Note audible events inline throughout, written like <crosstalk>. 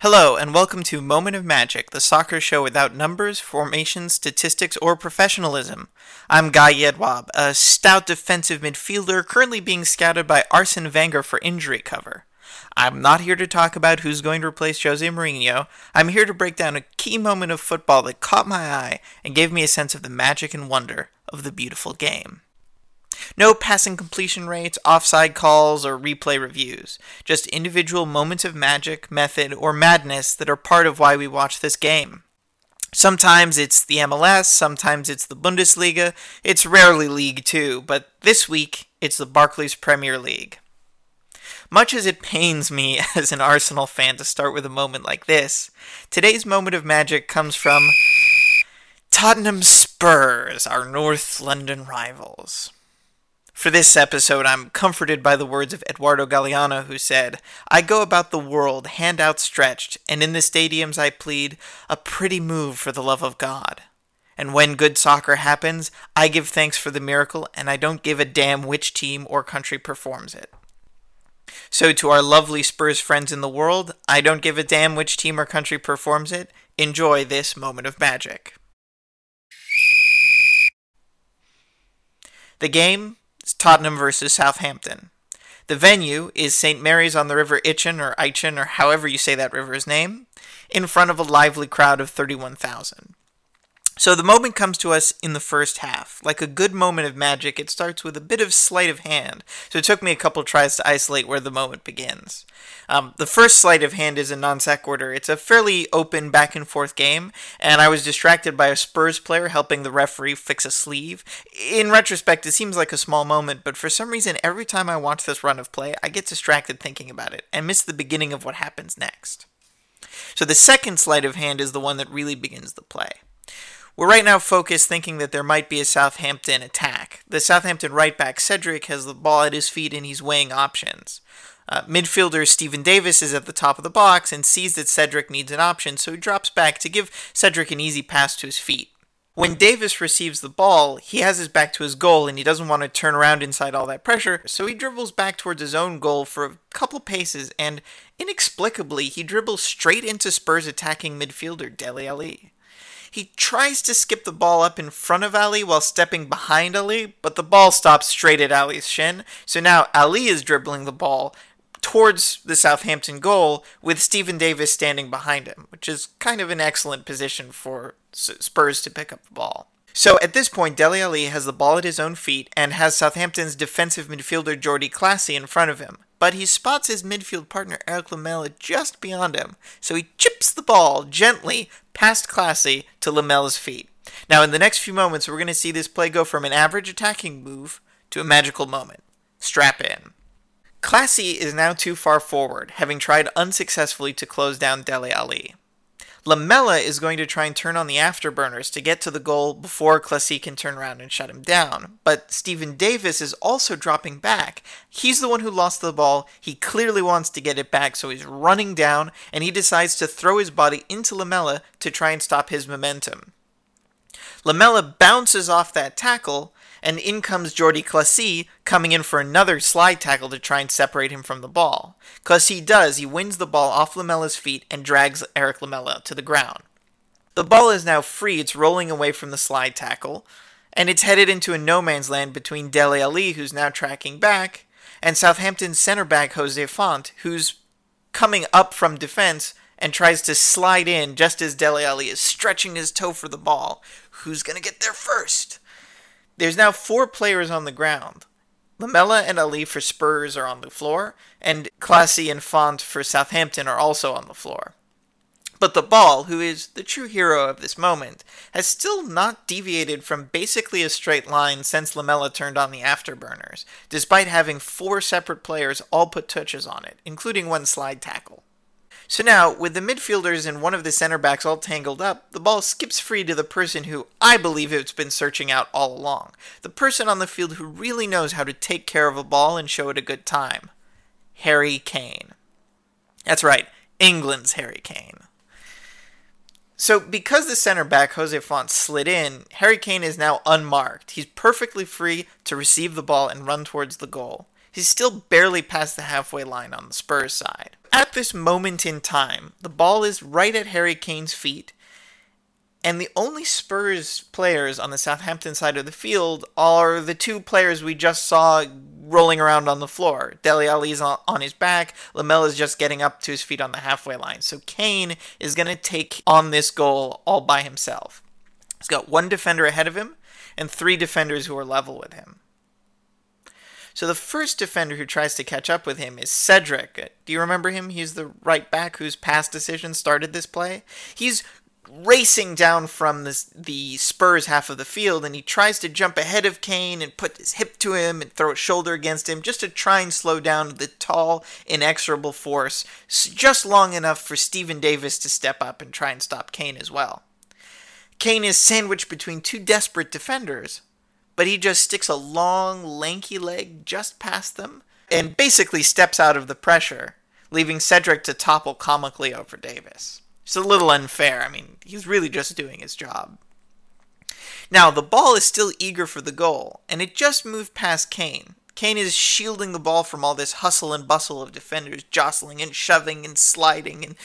Hello, and welcome to Moment of Magic, the soccer show without numbers, formations, statistics, or professionalism. I'm Guy Yedwab, a stout defensive midfielder currently being scouted by Arsene Wenger for injury cover. I'm not here to talk about who's going to replace Jose Mourinho. I'm here to break down a key moment of football that caught my eye and gave me a sense of the magic and wonder of the beautiful game. No passing completion rates, offside calls, or replay reviews. Just individual moments of magic, method, or madness that are part of why we watch this game. Sometimes it's the MLS, sometimes it's the Bundesliga, it's rarely League Two, but this week it's the Barclays Premier League. Much as it pains me <laughs> as an Arsenal fan to start with a moment like this, today's moment of magic comes from Tottenham Spurs, our North London rivals. For this episode, I'm comforted by the words of Eduardo Galeano, who said, I go about the world, hand outstretched, and in the stadiums I plead, a pretty move for the love of God. And when good soccer happens, I give thanks for the miracle, and I don't give a damn which team or country performs it. So, to our lovely Spurs friends in the world, I don't give a damn which team or country performs it. Enjoy this moment of magic. The game Tottenham versus Southampton. The venue is St. Mary's on the River Itchen or Itchen or however you say that river's name, in front of a lively crowd of 31,000. So the moment comes to us in the first half. Like a good moment of magic, it starts with a bit of sleight of hand. So it took me a couple tries to isolate where the moment begins. Um, the first sleight of hand is a non sequitur. It's a fairly open back and forth game, and I was distracted by a Spurs player helping the referee fix a sleeve. In retrospect, it seems like a small moment, but for some reason, every time I watch this run of play, I get distracted thinking about it and miss the beginning of what happens next. So the second sleight of hand is the one that really begins the play. We're right now focused thinking that there might be a Southampton attack. The Southampton right back Cedric has the ball at his feet and he's weighing options. Uh, midfielder Steven Davis is at the top of the box and sees that Cedric needs an option, so he drops back to give Cedric an easy pass to his feet. When Davis receives the ball, he has his back to his goal and he doesn't want to turn around inside all that pressure, so he dribbles back towards his own goal for a couple paces and inexplicably he dribbles straight into Spurs attacking midfielder Dele Alli. He tries to skip the ball up in front of Alli while stepping behind Alli, but the ball stops straight at Alli's shin. So now Alli is dribbling the ball towards the Southampton goal with Steven Davis standing behind him, which is kind of an excellent position for Spurs to pick up the ball. So at this point, Dele Alli has the ball at his own feet and has Southampton's defensive midfielder Jordy Clasie in front of him. But he spots his midfield partner Eric Lamela just beyond him, so he chips the ball gently past Clasie to Lamela's feet. Now, in the next few moments, we're going to see this play go from an average attacking move to a magical moment. Strap in. Clasie is now too far forward, having tried unsuccessfully to close down Dele Alli. Lamela is going to try and turn on the afterburners to get to the goal before Clasie can turn around and shut him down. But Steven Davis is also dropping back. He's the one who lost the ball. He clearly wants to get it back, so he's running down and he decides to throw his body into Lamela to try and stop his momentum. Lamela bounces off that tackle, and in comes Jordy Clasie coming in for another slide tackle to try and separate him from the ball. Clasie does, he wins the ball off Lamela's feet and drags Eric Lamela to the ground. The ball is now free, it's rolling away from the slide tackle, and it's headed into a no man's land between Dele Alli, who's now tracking back, and Southampton's center back Jose Font, who's coming up from defense and tries to slide in just as Dele Alli is stretching his toe for the ball. Who's going to get there first? There's now four players on the ground. Lamela and Alli for Spurs are on the floor, and Clasie and Font for Southampton are also on the floor. But the ball, who is the true hero of this moment, has still not deviated from basically a straight line since Lamela turned on the afterburners, despite having four separate players all put touches on it, including one slide tackle. So now, with the midfielders and one of the center backs all tangled up, the ball skips free to the person who I believe it's been searching out all along. The person on the field who really knows how to take care of a ball and show it a good time. Harry Kane. That's right, England's Harry Kane. So, because the center back, Jose Font, slid in, Harry Kane is now unmarked. He's perfectly free to receive the ball and run towards the goal. He's still barely past the halfway line on the Spurs side. At this moment in time, the ball is right at Harry Kane's feet, and the only Spurs players on the Southampton side of the field are the two players we just saw rolling around on the floor. Dele Alli's on, his back, Lamela is just getting up to his feet on the halfway line. So Kane is going to take on this goal all by himself. He's got one defender ahead of him and three defenders who are level with him. So the first defender who tries to catch up with him is Cedric. Do you remember him? He's the right back whose pass decision started this play. He's racing down from the Spurs half of the field, and he tries to jump ahead of Kane and put his hip to him and throw his shoulder against him just to try and slow down the tall, inexorable force, just long enough for Steven Davis to step up and try and stop Kane as well. Kane is sandwiched between two desperate defenders, but he just sticks a long, lanky leg just past them and basically steps out of the pressure, leaving Cedric to topple comically over Davis. It's a little unfair. I mean, he's really just doing his job. Now, the ball is still eager for the goal, and it just moved past Kane. Kane is shielding the ball from all this hustle and bustle of defenders jostling and shoving and sliding and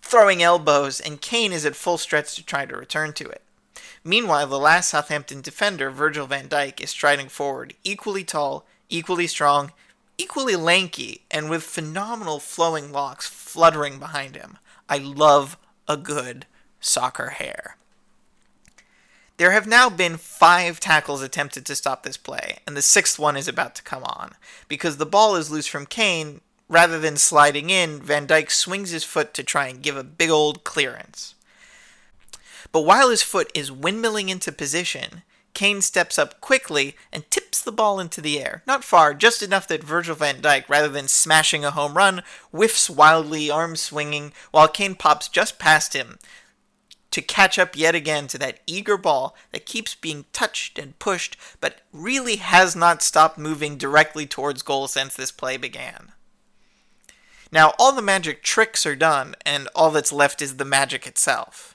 throwing elbows, and Kane is at full stretch to try to return to it. Meanwhile, the last Southampton defender, Virgil van Dijk, is striding forward, equally tall, equally strong, equally lanky, and with phenomenal flowing locks fluttering behind him. I love a good soccer hair. There have now been five tackles attempted to stop this play, and the sixth one is about to come on. Because the ball is loose from Kane, rather than sliding in, Van Dijk swings his foot to try and give a big old clearance. But while his foot is windmilling into position, Kane steps up quickly and tips the ball into the air. Not far, just enough that Virgil van Dijk, rather than smashing a home run, whiffs wildly, arms swinging, while Kane pops just past him to catch up yet again to that eager ball that keeps being touched and pushed, but really has not stopped moving directly towards goal since this play began. Now, all the magic tricks are done, and all that's left is the magic itself.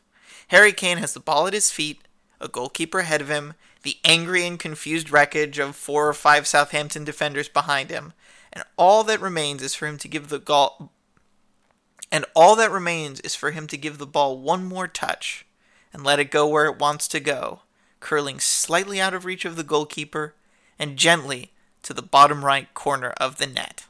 Harry Kane has the ball at his feet, a goalkeeper ahead of him, the angry and confused wreckage of four or five Southampton defenders behind him, and all that remains is for him to give the goal and all that remains is for him to give the ball one more touch and let it go where it wants to go, curling slightly out of reach of the goalkeeper and gently to the bottom right corner of the net.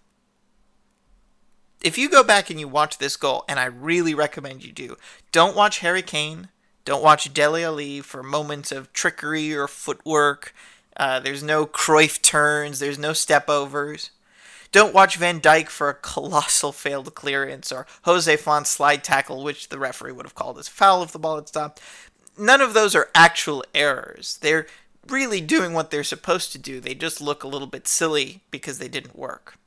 If you go back and you watch this goal, and I really recommend you do, don't watch Harry Kane, don't watch Dele Alli for moments of trickery or footwork. Uh, there's no Cruyff turns. There's no step overs. Don't watch Van Dijk for a colossal failed clearance or Jose Font's slide tackle, which the referee would have called as foul if the ball had stopped. None of those are actual errors. They're really doing what they're supposed to do. They just look a little bit silly because they didn't work.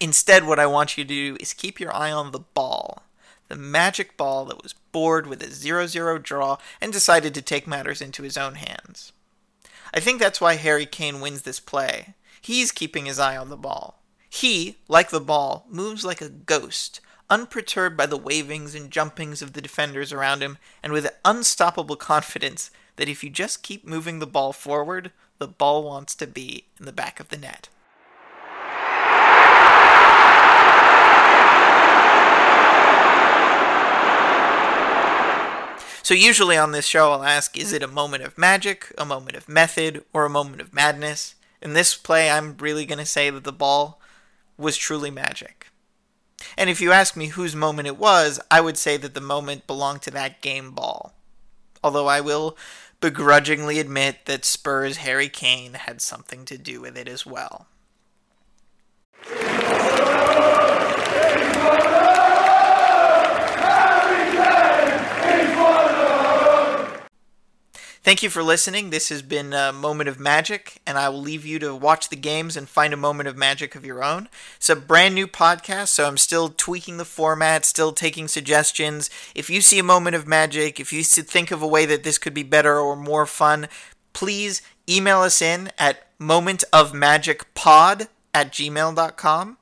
Instead, what I want you to do is keep your eye on the ball the magic ball that was bored with a 0 0 draw and decided to take matters into his own hands. I think that's why Harry Kane wins this play. He's keeping his eye on the ball. He, like the ball, moves like a ghost, unperturbed by the wavings and jumpings of the defenders around him, and with unstoppable confidence that if you just keep moving the ball forward, the ball wants to be in the back of the net. So usually on this show, I'll ask, is it a moment of magic, a moment of method, or a moment of madness? In this play, I'm really going to say that the ball was truly magic. And if you ask me whose moment it was, I would say that the moment belonged to that game ball. Although I will begrudgingly admit that Spurs' Harry Kane had something to do with it as well. Thank you for listening. This has been a moment of magic, and I will leave you to watch the games and find a moment of magic of your own. It's a brand new podcast, so I'm still tweaking the format, still taking suggestions. If you see a moment of magic, if you think of a way that this could be better or more fun, please email us in at momentofmagicpod at gmail.com.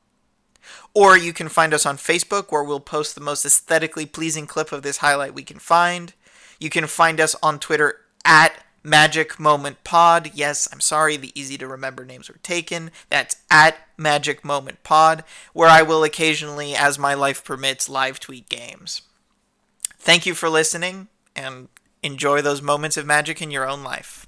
Or you can find us on Facebook, where we'll post the most aesthetically pleasing clip of this highlight we can find. You can find us on Twitter at Magic Moment Pod. Yes, I'm sorry, the easy to remember names were taken. That's at Magic Moment Pod, where I will occasionally, as my life permits, live tweet games. Thank you for listening, and enjoy those moments of magic in your own life.